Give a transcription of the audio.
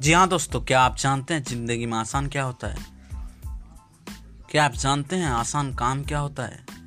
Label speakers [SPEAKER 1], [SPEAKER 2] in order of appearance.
[SPEAKER 1] जी हाँ दोस्तों, क्या आप जानते हैं ज़िंदगी में आसान क्या होता है? क्या आप जानते हैं आसान काम क्या होता है?